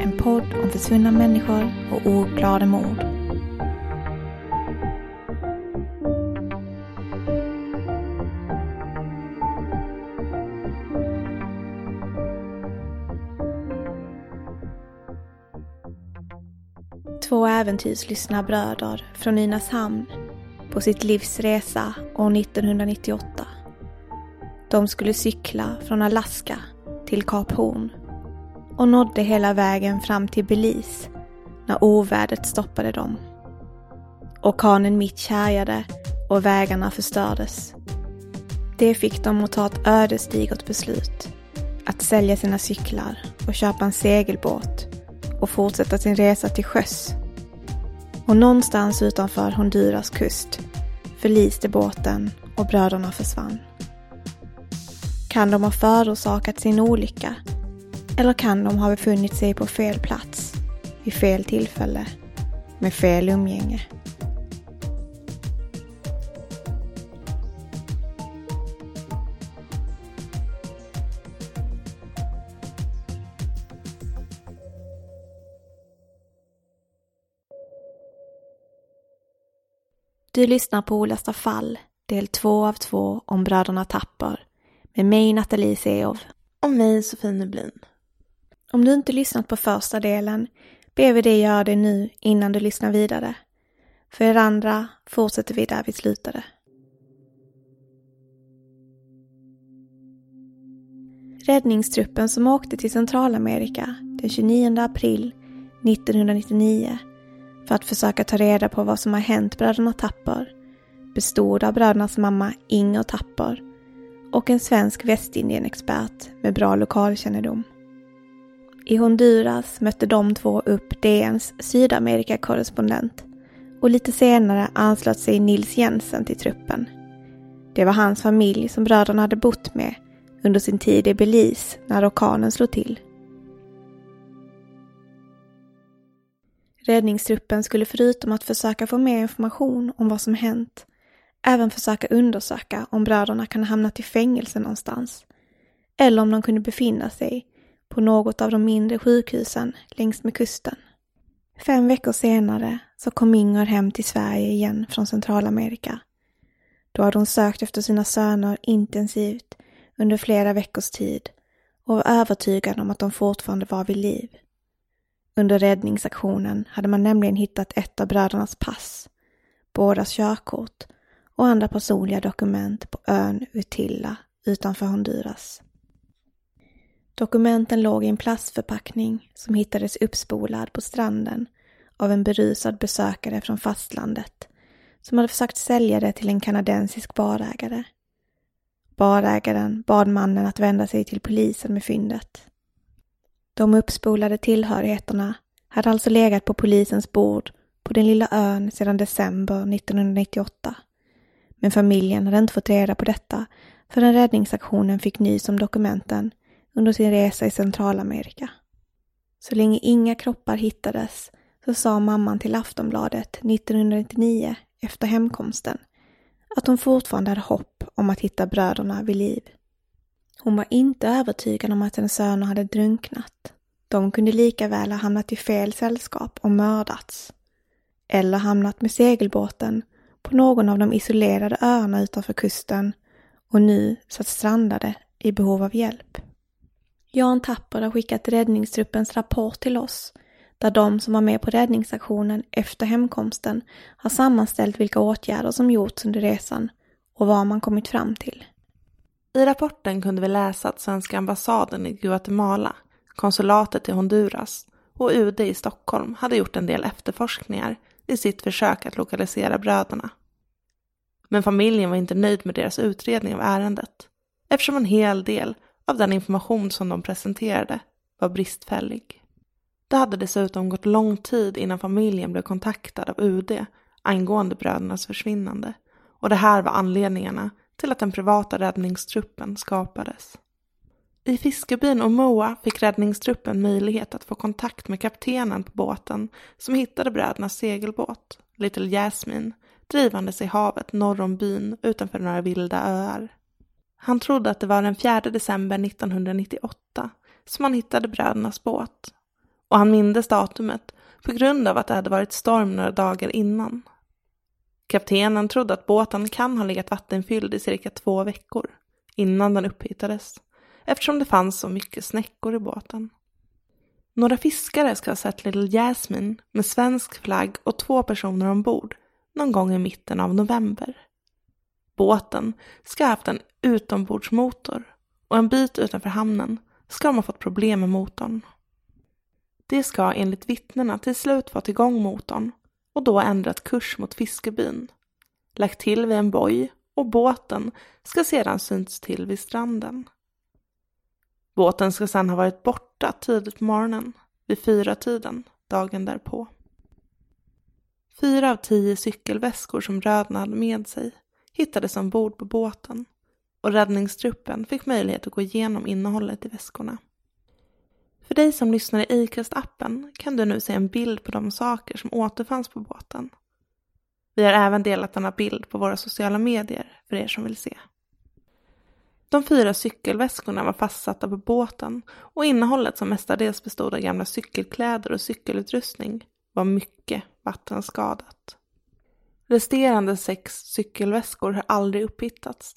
En podd om försvunna människor och oklara mord. Två äventyrslystna bröder från Nynäshamn på sitt livs resa år 1998. De skulle cykla från Alaska till Kap Horn och nådde hela vägen fram till Belize när ovädret stoppade dem. Orkanen Mitch härjade och vägarna förstördes. Det fick dem att ta ett ödesdigert beslut. Att sälja sina cyklar och köpa en segelbåt och fortsätta sin resa till sjöss. Och någonstans utanför Honduras kust förliste båten och bröderna försvann. Kan de ha förorsakat sin olycka? Eller kan de ha befunnit sig på fel plats, vid fel tillfälle, med fel umgänge? Du lyssnar på Olösta fall, del två av två om bröderna Tapper, med mig Nathalie Seov. Och mig Sofie Nublin. Om du inte lyssnat på första delen ber vi dig göra det nu innan du lyssnar vidare. För er andra fortsätter vi där vi slutade. Räddningstruppen som åkte till Centralamerika den 29 april 1999 för att försöka ta reda på vad som har hänt bröderna Tapper bestod av brödernas mamma Inger Tapper och en svensk västindienexpert med bra lokalkännedom. I Honduras mötte de två upp DNs Sydamerika-korrespondent och lite senare anslöt sig Nils Jensen till truppen. Det var hans familj som bröderna hade bott med under sin tid i Belize när orkanen slog till. Räddningstruppen skulle förutom att försöka få mer information om vad som hänt även försöka undersöka om bröderna kan ha hamnat i fängelse någonstans eller om de kunde befinna sig på något av de mindre sjukhusen längs med kusten. Fem veckor senare så kom Inger hem till Sverige igen från Centralamerika. Då hade hon sökt efter sina söner intensivt under flera veckors tid och var övertygad om att de fortfarande var vid liv. Under räddningsaktionen hade man nämligen hittat ett av brödernas pass, bådas körkort och andra personliga dokument på ön Utilla utanför Honduras. Dokumenten låg i en plastförpackning som hittades uppspolad på stranden av en berusad besökare från fastlandet som hade försökt sälja det till en kanadensisk barägare. Barägaren bad mannen att vända sig till polisen med fyndet. De uppspolade tillhörigheterna hade alltså legat på polisens bord på den lilla ön sedan december 1998. Men familjen hade inte fått reda på detta förrän räddningsaktionen fick nys om dokumenten under sin resa i Centralamerika. Så länge inga kroppar hittades så sa mamman till Aftonbladet 1999 efter hemkomsten att hon fortfarande hade hopp om att hitta bröderna vid liv. Hon var inte övertygad om att hennes söner hade drunknat. De kunde lika väl ha hamnat i fel sällskap och mördats. Eller hamnat med segelbåten på någon av de isolerade öarna utanför kusten och nu satt strandade i behov av hjälp. Jan Tapper har skickat räddningstruppens rapport till oss där de som var med på räddningsaktionen efter hemkomsten har sammanställt vilka åtgärder som gjorts under resan och vad man kommit fram till. I rapporten kunde vi läsa att svenska ambassaden i Guatemala, konsulatet i Honduras och UD i Stockholm hade gjort en del efterforskningar i sitt försök att lokalisera bröderna. Men familjen var inte nöjd med deras utredning av ärendet eftersom en hel del av den information som de presenterade var bristfällig. Det hade dessutom gått lång tid innan familjen blev kontaktad av UD angående brödernas försvinnande och det här var anledningarna till att den privata räddningstruppen skapades. I Fiskebyn Omoa fick räddningstruppen möjlighet att få kontakt med kaptenen på båten som hittade brödernas segelbåt, Little Jasmine, drivandes i havet norr om byn utanför några vilda öar. Han trodde att det var den 4 december 1998 som han hittade brödernas båt och han mindes datumet på grund av att det hade varit storm några dagar innan. Kaptenen trodde att båten kan ha legat vattenfylld i cirka två veckor innan den upphittades eftersom det fanns så mycket snäckor i båten. Några fiskare ska ha sett Little Jasmine med svensk flagg och två personer ombord någon gång i mitten av november. Båten ska ha haft en utombordsmotor och en bit utanför hamnen ska de ha fått problem med motorn. Det ska enligt vittnena till slut fått igång motorn och då ändrat kurs mot Fiskebyn, lagt till vid en boj och båten ska sedan synts till vid stranden. Båten ska sedan ha varit borta tidigt på morgonen, vid fyra tiden dagen därpå. Fyra av tio cykelväskor som bröderna hade med sig hittades ombord på båten och räddningstruppen fick möjlighet att gå igenom innehållet i väskorna. För dig som lyssnar i Acast-appen kan du nu se en bild på de saker som återfanns på båten. Vi har även delat denna bild på våra sociala medier för er som vill se. De fyra cykelväskorna var fastsatta på båten och innehållet som mestadels bestod av gamla cykelkläder och cykelutrustning var mycket vattenskadat. Resterande sex cykelväskor har aldrig upphittats.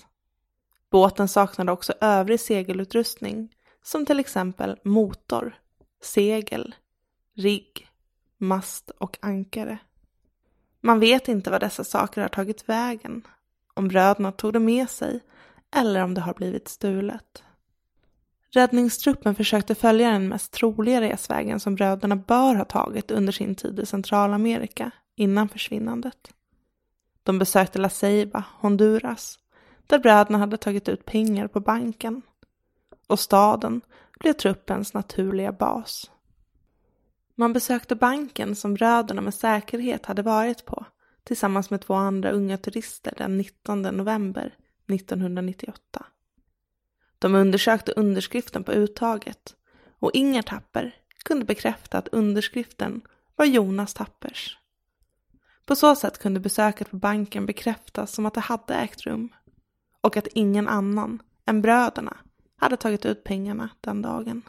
Båten saknade också övrig segelutrustning som till exempel motor, segel, rigg, mast och ankare. Man vet inte vad dessa saker har tagit vägen, om bröderna tog det med sig eller om det har blivit stulet. Räddningstruppen försökte följa den mest troliga resvägen som bröderna bör ha tagit under sin tid i Centralamerika innan försvinnandet. De besökte La Ceiba, Honduras, där bröderna hade tagit ut pengar på banken. Och staden blev truppens naturliga bas. Man besökte banken som bröderna med säkerhet hade varit på tillsammans med två andra unga turister den 19 november 1998. De undersökte underskriften på uttaget och Inger Tapper kunde bekräfta att underskriften var Jonas Tappers. På så sätt kunde besöket på banken bekräftas som att det hade ägt rum och att ingen annan än bröderna hade tagit ut pengarna den dagen.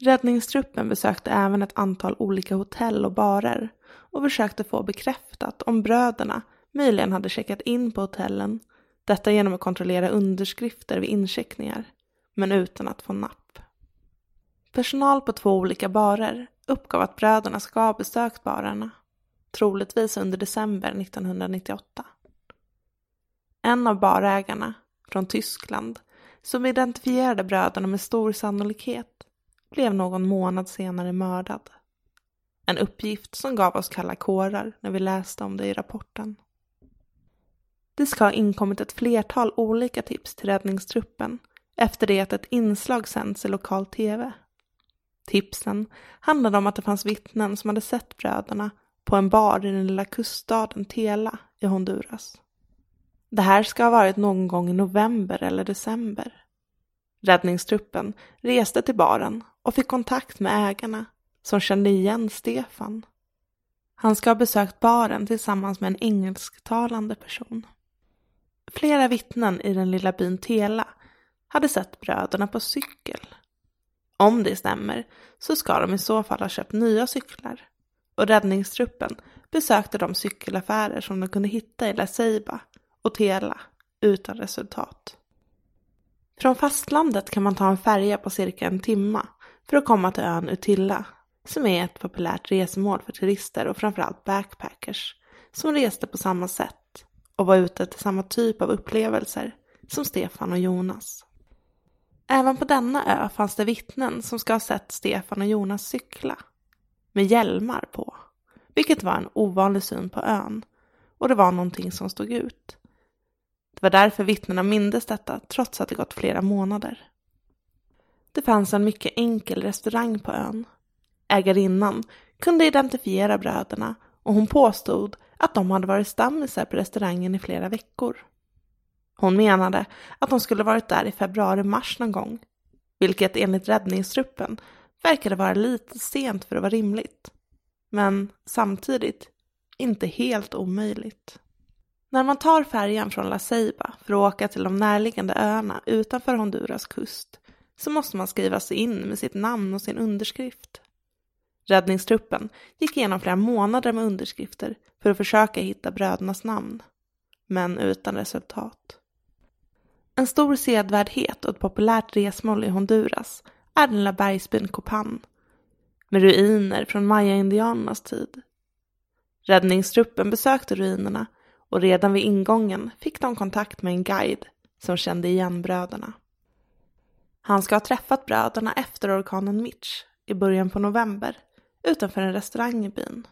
Räddningstruppen besökte även ett antal olika hotell och barer och försökte få bekräftat om bröderna möjligen hade checkat in på hotellen, detta genom att kontrollera underskrifter vid incheckningar, men utan att få napp. Personal på två olika barer uppgav att bröderna ska ha besökt barerna troligtvis under december 1998. En av barägarna, från Tyskland, som identifierade bröderna med stor sannolikhet, blev någon månad senare mördad. En uppgift som gav oss kalla kårar när vi läste om det i rapporten. Det ska ha inkommit ett flertal olika tips till räddningstruppen efter det att ett inslag sänds i lokal tv. Tipsen handlade om att det fanns vittnen som hade sett bröderna på en bar i den lilla kuststaden Tela i Honduras. Det här ska ha varit någon gång i november eller december. Räddningstruppen reste till baren och fick kontakt med ägarna som kände igen Stefan. Han ska ha besökt baren tillsammans med en engelsktalande person. Flera vittnen i den lilla byn Tela hade sett bröderna på cykel. Om det stämmer så ska de i så fall ha köpt nya cyklar och räddningstruppen besökte de cykelaffärer som de kunde hitta i La Ceiba och Tela utan resultat. Från fastlandet kan man ta en färja på cirka en timma för att komma till ön Utilla som är ett populärt resmål för turister och framförallt backpackers som reste på samma sätt och var ute till samma typ av upplevelser som Stefan och Jonas. Även på denna ö fanns det vittnen som ska ha sett Stefan och Jonas cykla med hjälmar på, vilket var en ovanlig syn på ön och det var någonting som stod ut. Det var därför vittnena mindes detta trots att det gått flera månader. Det fanns en mycket enkel restaurang på ön. Ägarinnan kunde identifiera bröderna och hon påstod att de hade varit stammisar på restaurangen i flera veckor. Hon menade att de skulle varit där i februari-mars någon gång, vilket enligt räddningstruppen verkade vara lite sent för att vara rimligt. Men samtidigt inte helt omöjligt. När man tar färjan från La Ceiba för att åka till de närliggande öarna utanför Honduras kust så måste man skriva sig in med sitt namn och sin underskrift. Räddningstruppen gick igenom flera månader med underskrifter för att försöka hitta brödernas namn, men utan resultat. En stor sedvärdhet och ett populärt resmål i Honduras är den lilla bergsbyn Copan med ruiner från maya-indianernas tid. Räddningstruppen besökte ruinerna och redan vid ingången fick de kontakt med en guide som kände igen bröderna. Han ska ha träffat bröderna efter orkanen Mitch i början på november utanför en restaurang i byn.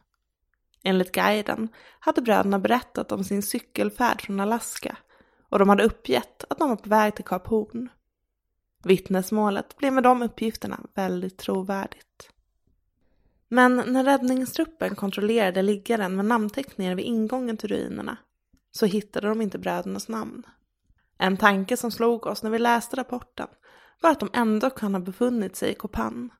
Enligt guiden hade bröderna berättat om sin cykelfärd från Alaska och de hade uppgett att de var på väg till Kap Horn. Vittnesmålet blev med de uppgifterna väldigt trovärdigt. Men när räddningstruppen kontrollerade liggaren med namnteckningar vid ingången till ruinerna så hittade de inte brödernas namn. En tanke som slog oss när vi läste rapporten var att de ändå kan ha befunnit sig i Kopan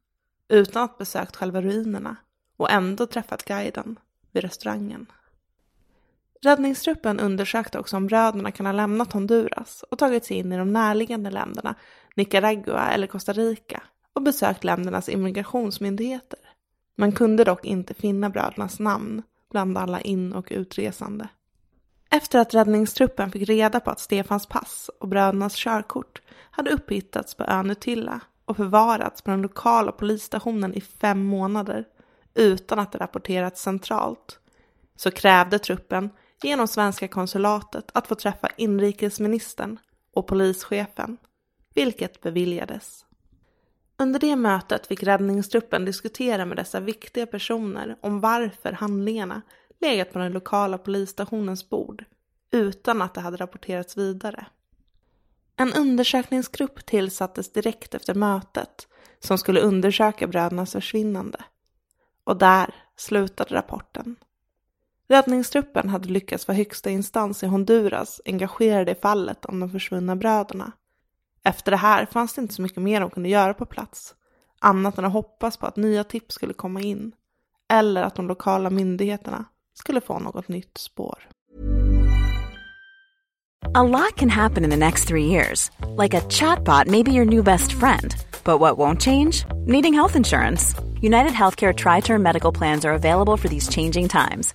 utan att besökt själva ruinerna och ändå träffat guiden vid restaurangen. Räddningstruppen undersökte också om bröderna kan ha lämnat Honduras och tagit sig in i de närliggande länderna Nicaragua eller Costa Rica och besökt ländernas immigrationsmyndigheter. Man kunde dock inte finna brödernas namn bland alla in och utresande. Efter att räddningstruppen fick reda på att Stefans pass och brödernas körkort hade upphittats på ön Utilla och förvarats på den lokala polisstationen i fem månader utan att det rapporterats centralt så krävde truppen genom svenska konsulatet att få träffa inrikesministern och polischefen, vilket beviljades. Under det mötet fick räddningstruppen diskutera med dessa viktiga personer om varför handlingarna legat på den lokala polisstationens bord utan att det hade rapporterats vidare. En undersökningsgrupp tillsattes direkt efter mötet som skulle undersöka brödernas försvinnande. Och där slutade rapporten. Räddningstruppen hade lyckats vara högsta instans i Honduras engagerade i fallet om de försvunna bröderna. Efter det här fanns det inte så mycket mer de kunde göra på plats, annat än att hoppas på att nya tips skulle komma in, eller att de lokala myndigheterna skulle få något nytt spår. A lot can happen in the next three years. Like a chatbot may be your new best friend. But what won't change? Needing health insurance. United Healthcare Tri Term Medical Plans are available for these changing times.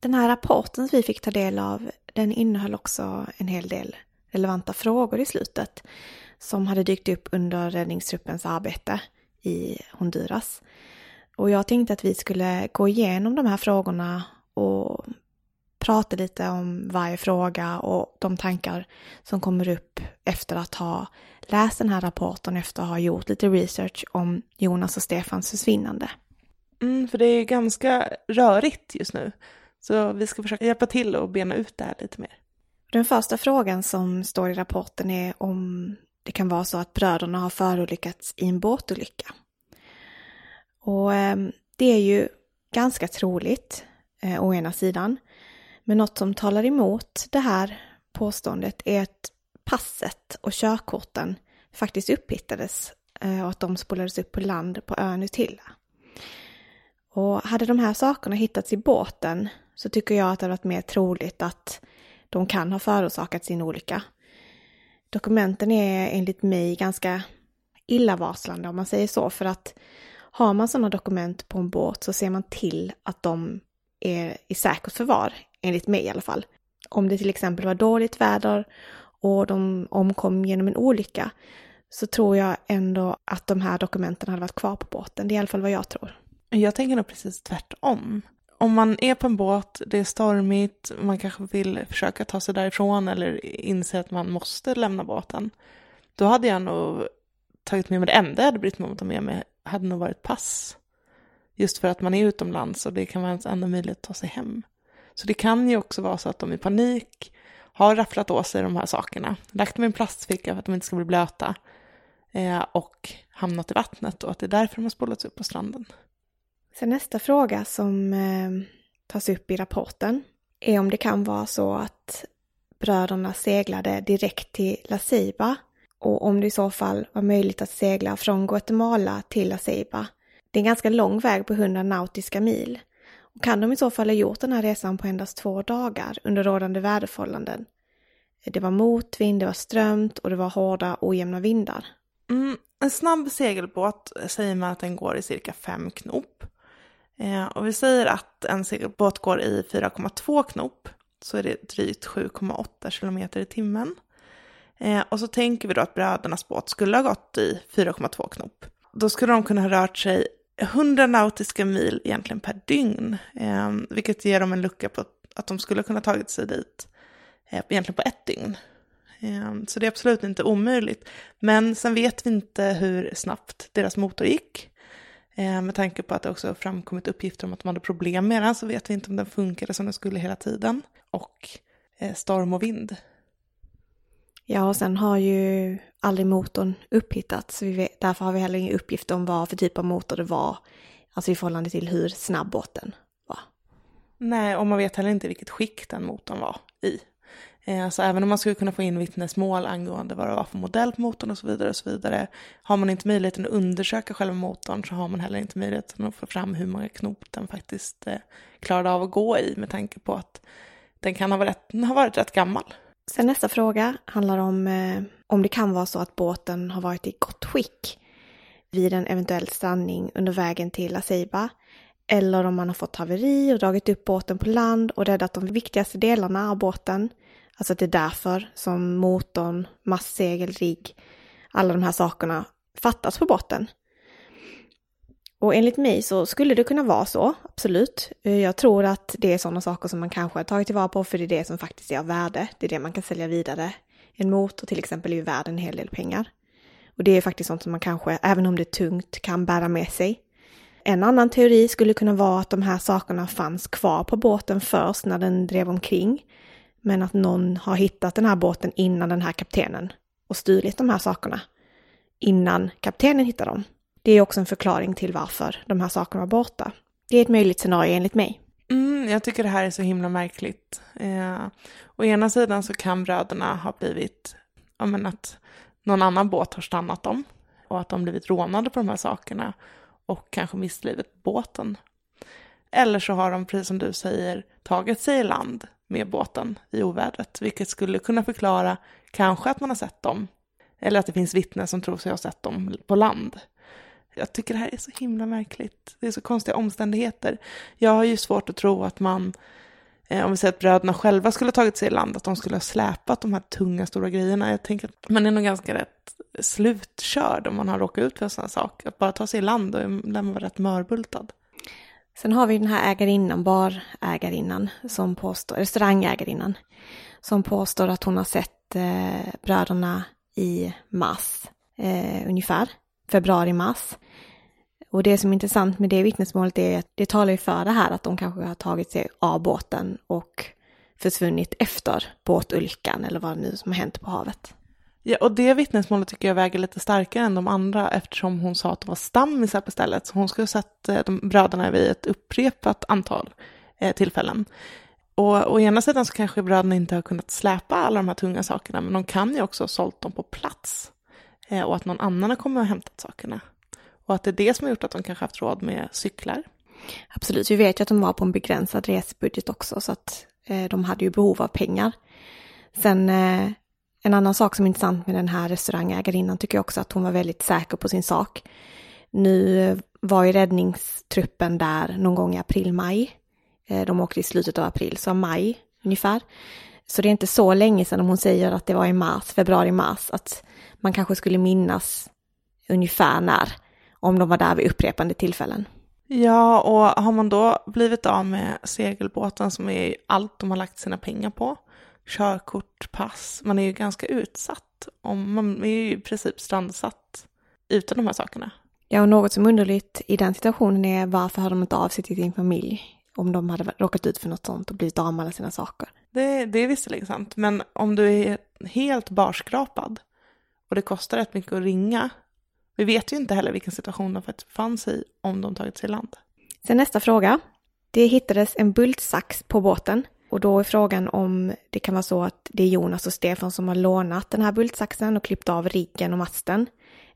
Den här rapporten som vi fick ta del av, den innehöll också en hel del relevanta frågor i slutet som hade dykt upp under räddningstruppens arbete i Honduras. Och jag tänkte att vi skulle gå igenom de här frågorna och prata lite om varje fråga och de tankar som kommer upp efter att ha läst den här rapporten, efter att ha gjort lite research om Jonas och Stefans försvinnande. Mm, för det är ganska rörigt just nu. Så vi ska försöka hjälpa till och bena ut det här lite mer. Den första frågan som står i rapporten är om det kan vara så att bröderna har förolyckats i en båtolycka. Och ehm, det är ju ganska troligt, eh, å ena sidan. Men något som talar emot det här påståendet är att passet och körkorten faktiskt upphittades eh, och att de spolades upp på land på ön Utilla. Och hade de här sakerna hittats i båten så tycker jag att det hade varit mer troligt att de kan ha förorsakat sin olycka. Dokumenten är enligt mig ganska illavarslande om man säger så, för att har man sådana dokument på en båt så ser man till att de är i säkert förvar, enligt mig i alla fall. Om det till exempel var dåligt väder och de omkom genom en olycka så tror jag ändå att de här dokumenten hade varit kvar på båten. Det är i alla fall vad jag tror. Jag tänker nog precis tvärtom. Om man är på en båt, det är stormigt, man kanske vill försöka ta sig därifrån eller inser att man måste lämna båten. Då hade jag nog tagit med mig det enda jag hade brytt mig om att ta med mig, hade nog varit pass. Just för att man är utomlands och det kan vara ens enda möjlighet att ta sig hem. Så det kan ju också vara så att de i panik har rafflat åt sig de här sakerna, lagt dem i en plastficka för att de inte ska bli blöta eh, och hamnat i vattnet och att det är därför de har spolats upp på stranden. Sen nästa fråga som eh, tas upp i rapporten är om det kan vara så att bröderna seglade direkt till La Ceiba och om det i så fall var möjligt att segla från Guatemala till La Ceiba. Det är en ganska lång väg på 100 nautiska mil. Och kan de i så fall ha gjort den här resan på endast två dagar under rådande väderförhållanden? Det var motvind, det var strömt och det var hårda ojämna vindar. Mm, en snabb segelbåt säger man att den går i cirka fem knop. Eh, och vi säger att en segelbåt går i 4,2 knop så är det drygt 7,8 kilometer i timmen. Eh, och så tänker vi då att brödernas båt skulle ha gått i 4,2 knop. Då skulle de kunna ha rört sig 100 nautiska mil egentligen per dygn, eh, vilket ger dem en lucka på att de skulle kunna tagit sig dit eh, egentligen på ett dygn. Eh, så det är absolut inte omöjligt. Men sen vet vi inte hur snabbt deras motor gick. Eh, med tanke på att det också framkommit uppgifter om att de hade problem med den så vet vi inte om den funkade som den skulle hela tiden. Och eh, storm och vind. Ja, och sen har ju aldrig motorn upphittats. Vi vet, därför har vi heller ingen uppgift om vad för typ av motor det var. Alltså i förhållande till hur snabb båten var. Nej, och man vet heller inte vilket skick den motorn var i. Så även om man skulle kunna få in vittnesmål angående vad det var för modell på motorn och så vidare och så vidare. Har man inte möjligheten att undersöka själva motorn så har man heller inte möjligheten att få fram hur många knop den faktiskt eh, klarade av att gå i med tanke på att den kan ha varit, ha varit rätt gammal. Sen nästa fråga handlar om eh, om det kan vara så att båten har varit i gott skick vid en eventuell strandning under vägen till Aseiba. eller om man har fått haveri och dragit upp båten på land och räddat de viktigaste delarna av båten Alltså att det är därför som motorn, masssegel, rigg, alla de här sakerna fattas på botten. Och enligt mig så skulle det kunna vara så, absolut. Eh, jag tror att det är sådana saker som man kanske har tagit tillvara på för det är det som faktiskt är av värde. Det är det man kan sälja vidare. En motor till exempel är ju värd en hel del pengar. Och det är faktiskt sånt som man kanske, även om det är tungt, kan bära med sig. En annan teori skulle kunna vara att de här sakerna fanns kvar på båten först när den drev omkring. Men att någon har hittat den här båten innan den här kaptenen och stulit de här sakerna. Innan kaptenen hittar dem. Det är också en förklaring till varför de här sakerna var borta. Det är ett möjligt scenario enligt mig. Mm, jag tycker det här är så himla märkligt. Eh, å ena sidan så kan bröderna ha blivit, ja men att någon annan båt har stannat dem och att de blivit rånade på de här sakerna och kanske mist livet på båten. Eller så har de, precis som du säger, tagit sig i land med båten i ovädret, vilket skulle kunna förklara kanske att man har sett dem, eller att det finns vittnen som tror sig ha sett dem på land. Jag tycker det här är så himla märkligt. Det är så konstiga omständigheter. Jag har ju svårt att tro att man, eh, om vi säger att bröderna själva skulle ha tagit sig i land, att de skulle ha släpat de här tunga stora grejerna. Jag tänker att man är nog ganska rätt slutkörd om man har råkat ut för en sån här sak. Att bara ta sig i land, då lär man rätt mörbultad. Sen har vi den här ägarinnan, barägarinnan, som påstår, restaurangägarinnan, som påstår att hon har sett eh, bröderna i mars, eh, ungefär, februari-mars. Och det som är intressant med det vittnesmålet är att det talar ju för det här att de kanske har tagit sig av båten och försvunnit efter båtolyckan eller vad nu som har hänt på havet. Ja, och det vittnesmålet tycker jag väger lite starkare än de andra eftersom hon sa att det var stammisar på stället. Så hon skulle ha sett eh, de bröderna vid ett upprepat antal eh, tillfällen. Och å ena sidan så kanske bröderna inte har kunnat släpa alla de här tunga sakerna, men de kan ju också ha sålt dem på plats. Eh, och att någon annan har kommit och hämtat sakerna. Och att det är det som har gjort att de kanske haft råd med cyklar. Absolut, vi vet ju att de var på en begränsad resebudget också, så att eh, de hade ju behov av pengar. Sen eh, en annan sak som är intressant med den här restaurangägarinnan tycker jag också att hon var väldigt säker på sin sak. Nu eh, var ju räddningstruppen där någon gång i april-maj. Eh, de åkte i slutet av april, så maj ungefär. Så det är inte så länge sedan om hon säger att det var i mars, februari-mars, att man kanske skulle minnas ungefär när, om de var där vid upprepande tillfällen. Ja, och har man då blivit av med segelbåten som är allt de har lagt sina pengar på, körkort, pass, man är ju ganska utsatt. Om man är ju i princip strandsatt utan de här sakerna. Ja, och något som är underligt i den situationen är varför har de inte av sig till sin familj om de hade råkat ut för något sånt och blivit av med alla sina saker. Det, det är visserligen sant, men om du är helt barskrapad och det kostar rätt mycket att ringa, vi vet ju inte heller vilken situation de faktiskt befann sig i om de tagit sig i land. Sen nästa fråga. Det hittades en bultsax på båten och då är frågan om det kan vara så att det är Jonas och Stefan som har lånat den här bultsaxen och klippt av riggen och masten.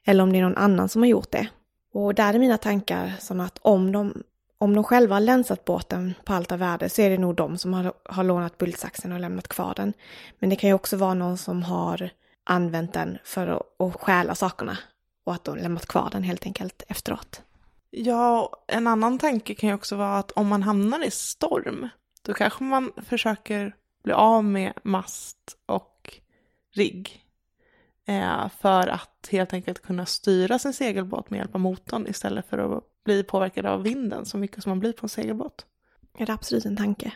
Eller om det är någon annan som har gjort det. Och där är mina tankar som att om de, om de själva har länsat båten på allt av värde så är det nog de som har, har lånat bultsaxen och lämnat kvar den. Men det kan ju också vara någon som har använt den för att, att stjäla sakerna och att de lämnat kvar den helt enkelt efteråt. Ja, en annan tanke kan ju också vara att om man hamnar i storm då kanske man försöker bli av med mast och rigg. Eh, för att helt enkelt kunna styra sin segelbåt med hjälp av motorn istället för att bli påverkad av vinden så mycket som man blir på en segelbåt. Det är absolut en tanke.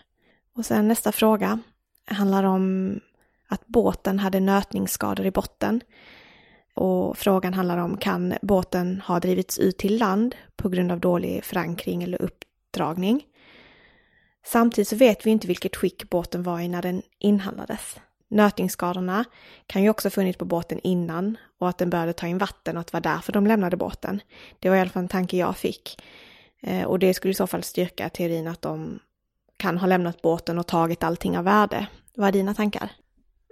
Och sen nästa fråga handlar om att båten hade nötningsskador i botten. Och frågan handlar om kan båten ha drivits ut till land på grund av dålig förankring eller uppdragning? Samtidigt så vet vi inte vilket skick båten var i när den inhandlades. Nötningsskadorna kan ju också ha funnits på båten innan och att den började ta in vatten och att det var därför de lämnade båten. Det var i alla fall en tanke jag fick. Eh, och det skulle i så fall styrka teorin att de kan ha lämnat båten och tagit allting av värde. Vad är dina tankar?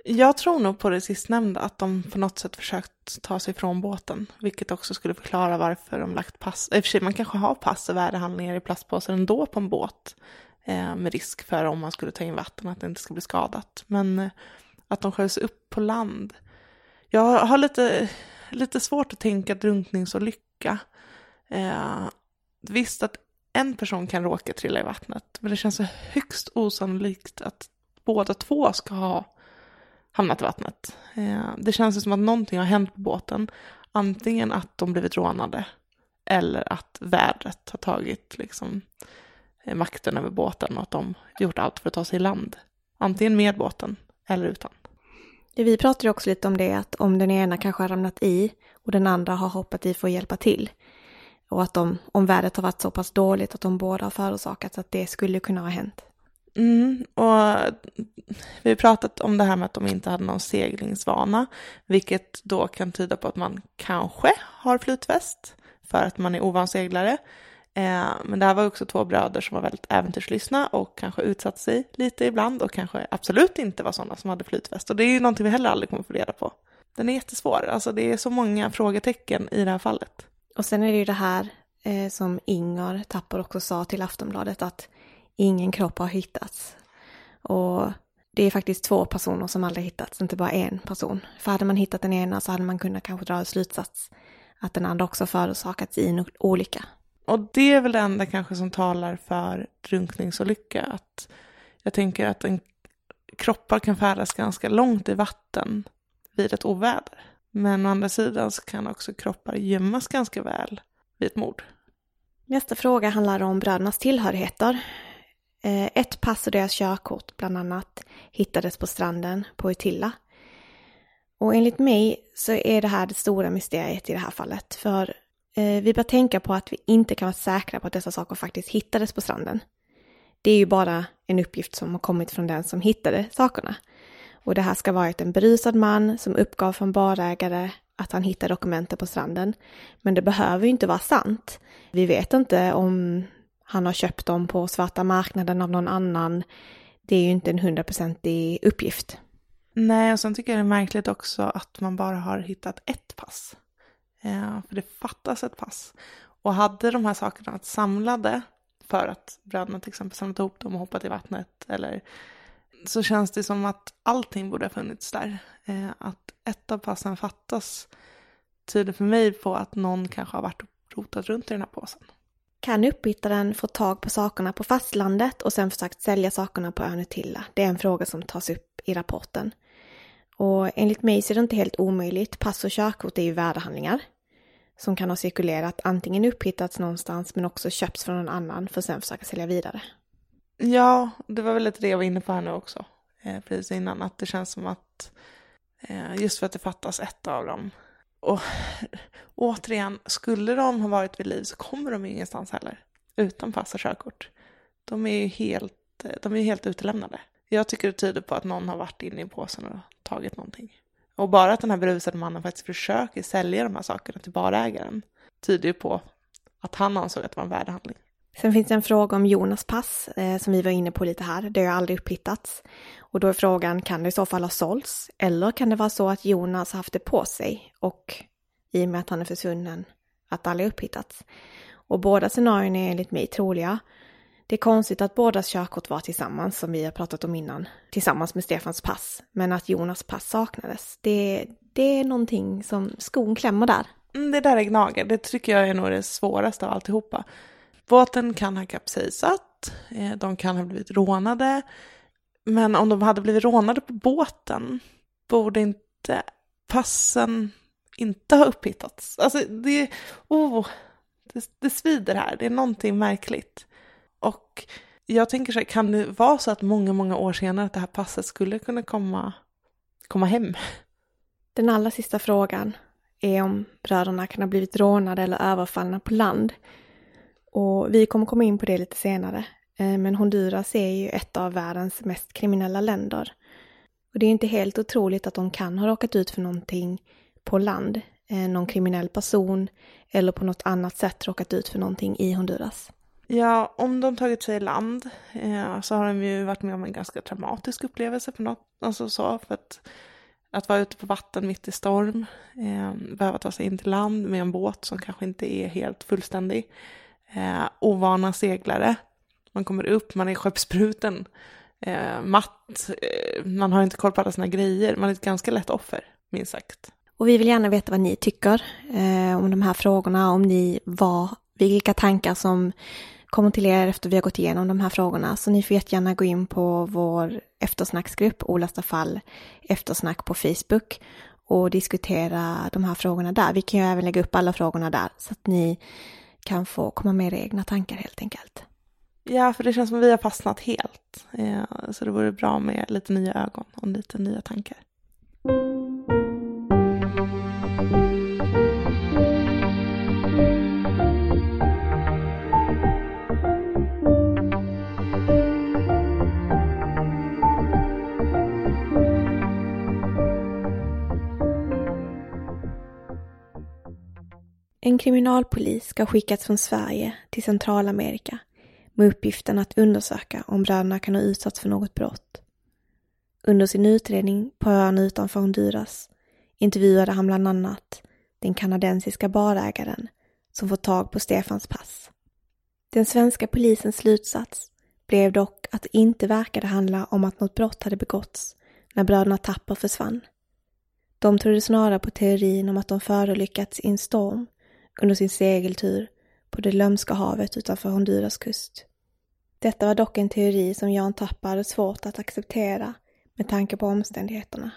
Jag tror nog på det sistnämnda, att de på något sätt försökt ta sig från båten, vilket också skulle förklara varför de lagt pass. Eh, I och för sig, man kanske har pass och värdehandlingar i plastpåsar ändå på en båt, Eh, med risk för om man skulle ta in vatten att det inte ska bli skadat. Men eh, att de sköljs upp på land. Jag har lite, lite svårt att tänka drunkningsolycka. Eh, visst att en person kan råka trilla i vattnet, men det känns så högst osannolikt att båda två ska ha hamnat i vattnet. Eh, det känns som att någonting har hänt på båten. Antingen att de blivit rånade eller att vädret har tagit liksom, eh, makten över båten och att de gjort allt för att ta sig i land. Antingen med båten eller utan. Vi pratade också lite om det att om den ena kanske har ramlat i och den andra har hoppat i för att hjälpa till. Och att de, om vädret har varit så pass dåligt att de båda har förorsakat att det skulle kunna ha hänt. Mm, och vi har pratat om det här med att de inte hade någon seglingsvana, vilket då kan tyda på att man kanske har flytväst för att man är ovan seglare. Eh, men det här var också två bröder som var väldigt äventyrslystna och kanske utsatt sig lite ibland och kanske absolut inte var sådana som hade flytväst. Och det är ju någonting vi heller aldrig kommer få reda på. Den är jättesvår, alltså det är så många frågetecken i det här fallet. Och sen är det ju det här eh, som Inger Tapper också sa till Aftonbladet att ingen kropp har hittats. Och det är faktiskt två personer som aldrig hittats, inte bara en person. För hade man hittat den ena så hade man kunnat kanske dra en slutsats att den andra också förorsakats i en olycka. Och det är väl det enda kanske som talar för drunkningsolycka. Att jag tänker att en, kroppar kan färdas ganska långt i vatten vid ett oväder. Men å andra sidan så kan också kroppar gömmas ganska väl vid ett mord. Nästa fråga handlar om brödernas tillhörigheter. Eh, ett pass och deras körkort bland annat hittades på stranden på Utilla. Och enligt mig så är det här det stora mysteriet i det här fallet. För Eh, vi bör tänka på att vi inte kan vara säkra på att dessa saker faktiskt hittades på stranden. Det är ju bara en uppgift som har kommit från den som hittade sakerna. Och det här ska ha varit en berusad man som uppgav från barägare att han hittade dokumenten på stranden. Men det behöver ju inte vara sant. Vi vet inte om han har köpt dem på svarta marknaden av någon annan. Det är ju inte en hundraprocentig uppgift. Nej, och sen tycker jag det är märkligt också att man bara har hittat ett pass. Eh, för det fattas ett pass. Och hade de här sakerna varit samlade för att bröderna till exempel samlat ihop dem och hoppat i vattnet eller så känns det som att allting borde ha funnits där. Eh, att ett av passen fattas tyder för mig på att någon kanske har varit och rotat runt i den här påsen. Kan upphittaren få tag på sakerna på fastlandet och sen försökt sälja sakerna på ön Utilla? Det är en fråga som tas upp i rapporten. Och enligt mig så är det inte helt omöjligt. Pass och körkort är ju värdehandlingar som kan ha cirkulerat, antingen upphittats någonstans men också köpts från någon annan för att sen försöka sälja vidare. Ja, det var väl lite det jag var inne på här nu också, eh, precis innan, att det känns som att eh, just för att det fattas ett av dem. Och återigen, skulle de ha varit vid liv så kommer de ju ingenstans heller, utan pass och körkort. De är ju helt, de är helt utelämnade. Jag tycker det tyder på att någon har varit inne i påsen och tagit någonting. Och bara att den här berusade mannen faktiskt försöker sälja de här sakerna till barägaren tyder ju på att han ansåg att det var en värdehandling. Sen finns det en fråga om Jonas pass eh, som vi var inne på lite här. Det har aldrig upphittats. Och då är frågan, kan det i så fall ha sålts? Eller kan det vara så att Jonas haft det på sig och i och med att han är försvunnen, att det aldrig upphittats? Och båda scenarierna är enligt mig troliga. Det är konstigt att bådas körkort var tillsammans, som vi har pratat om innan, tillsammans med Stefans pass. Men att Jonas pass saknades, det, det är någonting som skon klämmer där. Mm, det där är gnager, det tycker jag är nog det svåraste av alltihopa. Båten kan ha kapsejsat, eh, de kan ha blivit rånade. Men om de hade blivit rånade på båten, borde inte passen inte ha upphittats? Alltså det, oh, det, det svider här, det är någonting märkligt. Och jag tänker så här, kan det vara så att många, många år senare att det här passet skulle kunna komma, komma hem? Den allra sista frågan är om bröderna kan ha blivit rånade eller överfallna på land. Och vi kommer komma in på det lite senare. Eh, men Honduras är ju ett av världens mest kriminella länder. Och det är inte helt otroligt att de kan ha råkat ut för någonting på land. Eh, någon kriminell person eller på något annat sätt råkat ut för någonting i Honduras. Ja, om de tagit sig i land eh, så har de ju varit med om en ganska traumatisk upplevelse på något, alltså så, för att, att vara ute på vatten mitt i storm, eh, behöva ta sig in till land med en båt som kanske inte är helt fullständig, eh, ovana seglare, man kommer upp, man är skeppsbruten, eh, matt, eh, man har inte koll på alla sina grejer, man är ett ganska lätt offer, minst sagt. Och vi vill gärna veta vad ni tycker eh, om de här frågorna, om ni var, vilka tankar som kommer till er efter vi har gått igenom de här frågorna. Så ni får jättegärna gå in på vår eftersnacksgrupp Olasta fall eftersnack på Facebook och diskutera de här frågorna där. Vi kan ju även lägga upp alla frågorna där så att ni kan få komma med era egna tankar helt enkelt. Ja, för det känns som att vi har fastnat helt. Eh, så det vore bra med lite nya ögon och lite nya tankar. En kriminalpolis ska skickats från Sverige till Centralamerika med uppgiften att undersöka om bröderna kan ha utsatts för något brott. Under sin utredning på ön utanför Honduras intervjuade han bland annat den kanadensiska barägaren som fått tag på Stefans pass. Den svenska polisens slutsats blev dock att det inte verkade handla om att något brott hade begåtts när bröderna Tapper försvann. De trodde snarare på teorin om att de förolyckats i en storm under sin segeltur på det lömska havet utanför Honduras kust. Detta var dock en teori som Jan Tappa hade svårt att acceptera med tanke på omständigheterna,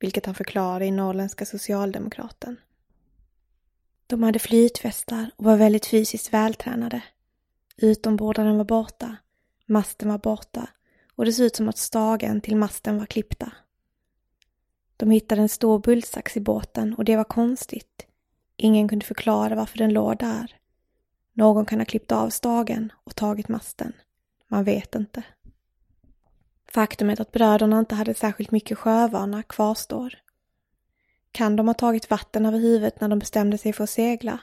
vilket han förklarade i Norrländska Socialdemokraten. De hade flytvästar och var väldigt fysiskt vältränade. Utombordaren var borta, masten var borta och det såg ut som att stagen till masten var klippta. De hittade en stor bultsax i båten och det var konstigt. Ingen kunde förklara varför den låg där. Någon kan ha klippt av stagen och tagit masten. Man vet inte. Faktumet att bröderna inte hade särskilt mycket sjövana kvarstår. Kan de ha tagit vatten över huvudet när de bestämde sig för att segla?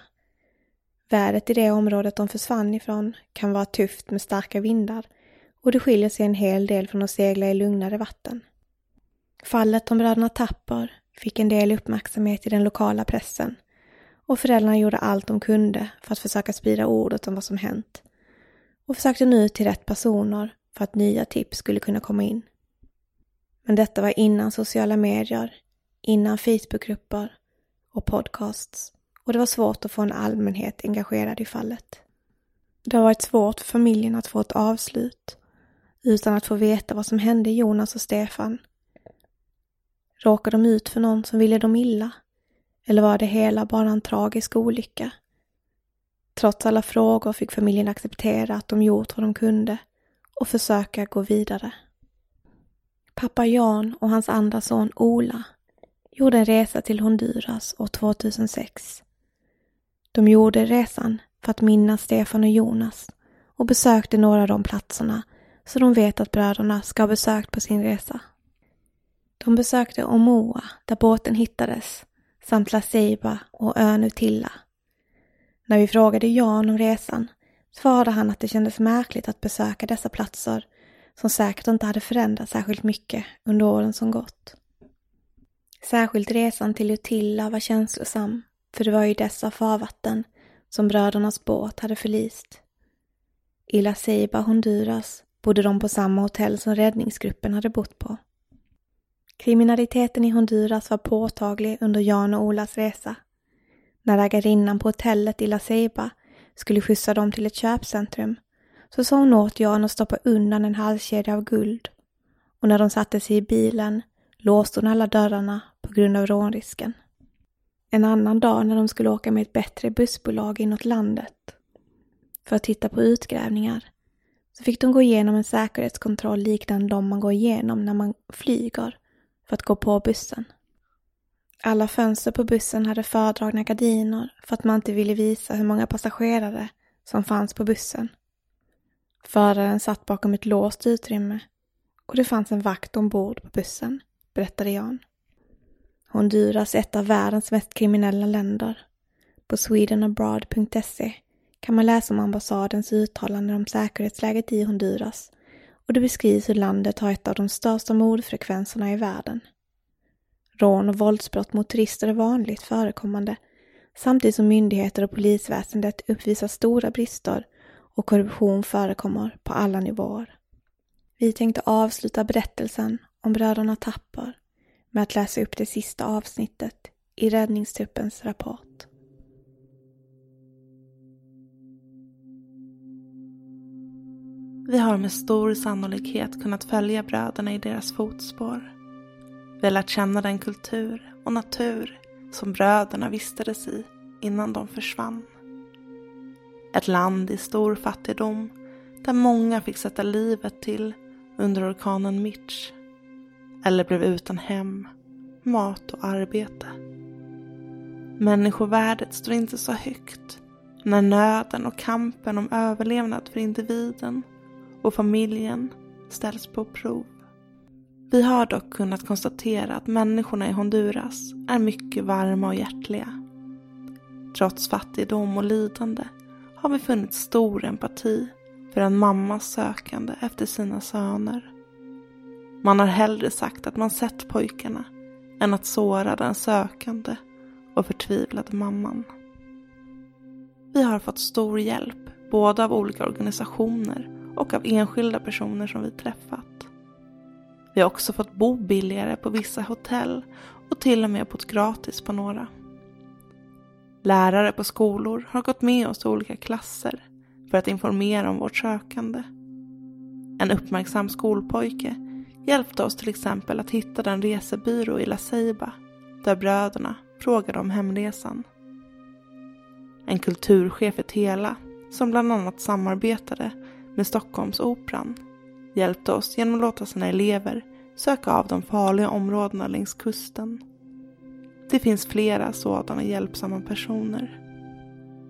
Vädret i det området de försvann ifrån kan vara tufft med starka vindar och det skiljer sig en hel del från att segla i lugnare vatten. Fallet om bröderna Tapper fick en del uppmärksamhet i den lokala pressen och föräldrarna gjorde allt de kunde för att försöka sprida ordet om vad som hänt och försökte nu till rätt personer för att nya tips skulle kunna komma in. Men detta var innan sociala medier, innan Facebookgrupper och podcasts och det var svårt att få en allmänhet engagerad i fallet. Det har varit svårt för familjen att få ett avslut utan att få veta vad som hände Jonas och Stefan. Råkade de ut för någon som ville dem illa? Eller var det hela bara en tragisk olycka? Trots alla frågor fick familjen acceptera att de gjort vad de kunde och försöka gå vidare. Pappa Jan och hans andra son Ola gjorde en resa till Honduras år 2006. De gjorde resan för att minnas Stefan och Jonas och besökte några av de platserna så de vet att bröderna ska ha besökt på sin resa. De besökte Omoa där båten hittades samt Laseiba och ön Utilla. När vi frågade Jan om resan svarade han att det kändes märkligt att besöka dessa platser som säkert inte hade förändrats särskilt mycket under åren som gått. Särskilt resan till Utilla var känslosam, för det var i dessa farvatten som brödernas båt hade förlist. I La Ceiba, Honduras, bodde de på samma hotell som räddningsgruppen hade bott på. Kriminaliteten i Honduras var påtaglig under Jan och Olas resa. När ägarinnan på hotellet i La Ceiba skulle skjutsa dem till ett köpcentrum så sa hon åt Jan att stoppa undan en halskedja av guld. Och när de satte sig i bilen låste hon alla dörrarna på grund av rånrisken. En annan dag när de skulle åka med ett bättre bussbolag inåt landet för att titta på utgrävningar så fick de gå igenom en säkerhetskontroll liknande de man går igenom när man flyger för att gå på bussen. Alla fönster på bussen hade fördragna gardiner för att man inte ville visa hur många passagerare som fanns på bussen. Föraren satt bakom ett låst utrymme och det fanns en vakt ombord på bussen, berättade Jan. Honduras är ett av världens mest kriminella länder. På swedenabroad.se kan man läsa om ambassadens uttalanden om säkerhetsläget i Honduras och det beskrivs hur landet har ett av de största mordfrekvenserna i världen. Rån och våldsbrott mot turister är vanligt förekommande samtidigt som myndigheter och polisväsendet uppvisar stora brister och korruption förekommer på alla nivåer. Vi tänkte avsluta berättelsen om bröderna Tapper med att läsa upp det sista avsnittet i räddningstruppens rapport. Vi har med stor sannolikhet kunnat följa bröderna i deras fotspår. Vi har lärt känna den kultur och natur som bröderna vistades i innan de försvann. Ett land i stor fattigdom där många fick sätta livet till under orkanen Mitch eller blev utan hem, mat och arbete. Människovärdet står inte så högt när nöden och kampen om överlevnad för individen och familjen ställs på prov. Vi har dock kunnat konstatera att människorna i Honduras är mycket varma och hjärtliga. Trots fattigdom och lidande har vi funnit stor empati för en mammas sökande efter sina söner. Man har hellre sagt att man sett pojkarna än att såra den sökande och förtvivlade mamman. Vi har fått stor hjälp både av olika organisationer och av enskilda personer som vi träffat. Vi har också fått bo billigare på vissa hotell och till och med bott gratis på några. Lärare på skolor har gått med oss till olika klasser för att informera om vårt sökande. En uppmärksam skolpojke hjälpte oss till exempel att hitta den resebyrå i La Ceiba där bröderna frågade om hemresan. En kulturchef i Tela som bland annat samarbetade med Stockholmsoperan hjälpte oss genom att låta sina elever söka av de farliga områdena längs kusten. Det finns flera sådana hjälpsamma personer.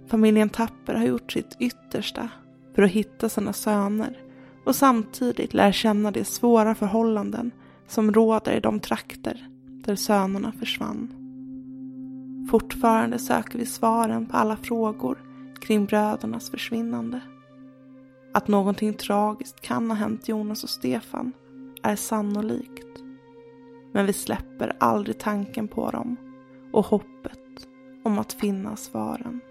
Familjen Tapper har gjort sitt yttersta för att hitta sina söner och samtidigt lära känna de svåra förhållanden som råder i de trakter där sönerna försvann. Fortfarande söker vi svaren på alla frågor kring brödernas försvinnande. Att någonting tragiskt kan ha hänt Jonas och Stefan är sannolikt. Men vi släpper aldrig tanken på dem och hoppet om att finna svaren.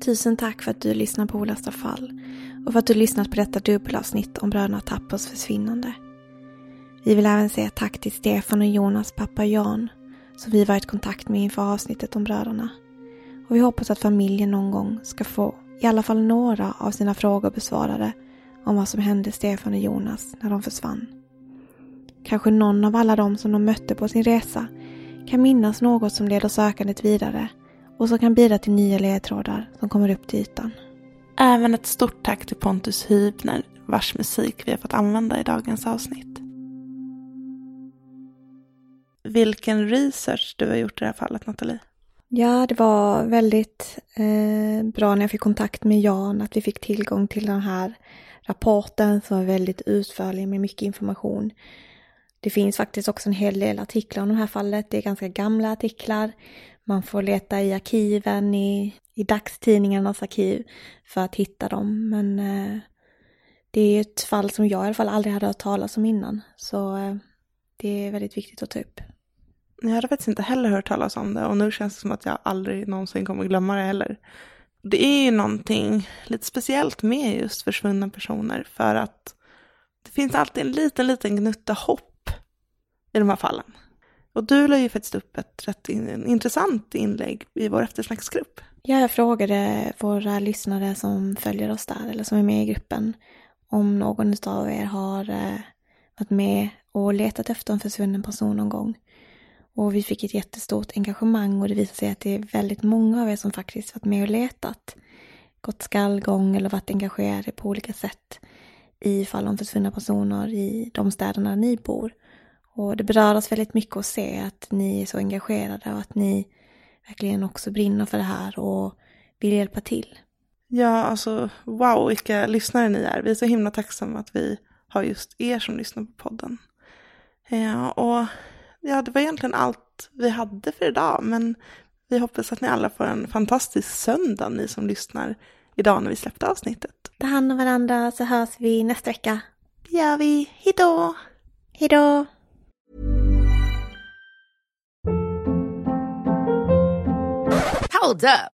Tusen tack för att du lyssnar på Olösta fall och för att du lyssnat på detta dubbelavsnitt om bröderna Tappas försvinnande. Vi vill även säga tack till Stefan och Jonas pappa Jan som vi varit i kontakt med inför avsnittet om bröderna. Och vi hoppas att familjen någon gång ska få i alla fall några av sina frågor besvarade om vad som hände Stefan och Jonas när de försvann. Kanske någon av alla dem som de mötte på sin resa kan minnas något som leder sökandet vidare och som kan bidra till nya ledtrådar som kommer upp till ytan. Även ett stort tack till Pontus Hybner vars musik vi har fått använda i dagens avsnitt. Vilken research du har gjort i det här fallet Nathalie? Ja, det var väldigt eh, bra när jag fick kontakt med Jan att vi fick tillgång till den här rapporten som var väldigt utförlig med mycket information. Det finns faktiskt också en hel del artiklar om det här fallet. Det är ganska gamla artiklar. Man får leta i arkiven, i, i dagstidningarnas arkiv för att hitta dem. Men eh, det är ett fall som jag i alla fall aldrig hade hört talas om innan. Så eh, det är väldigt viktigt att ta upp. Jag hade faktiskt inte heller hört talas om det och nu känns det som att jag aldrig någonsin kommer glömma det heller. Det är ju någonting lite speciellt med just försvunna personer för att det finns alltid en liten, liten gnutta hopp i de här fallen. Och du la ju faktiskt upp ett rätt intressant inlägg i vår eftersnacksgrupp. Ja, jag frågade våra lyssnare som följer oss där eller som är med i gruppen om någon av er har eh, varit med och letat efter en försvunnen person någon gång. Och vi fick ett jättestort engagemang och det visade sig att det är väldigt många av er som faktiskt varit med och letat. Gått skallgång eller varit engagerade på olika sätt i fall om försvunna personer i de städerna ni bor. Och det berör oss väldigt mycket att se att ni är så engagerade och att ni verkligen också brinner för det här och vill hjälpa till. Ja, alltså wow vilka lyssnare ni är. Vi är så himla tacksamma att vi har just er som lyssnar på podden. Ja, och ja, det var egentligen allt vi hade för idag, men vi hoppas att ni alla får en fantastisk söndag, ni som lyssnar idag när vi släppte avsnittet. Ta hand om varandra så hörs vi nästa vecka. Det gör vi. Hejdå! Hejdå! Hold up.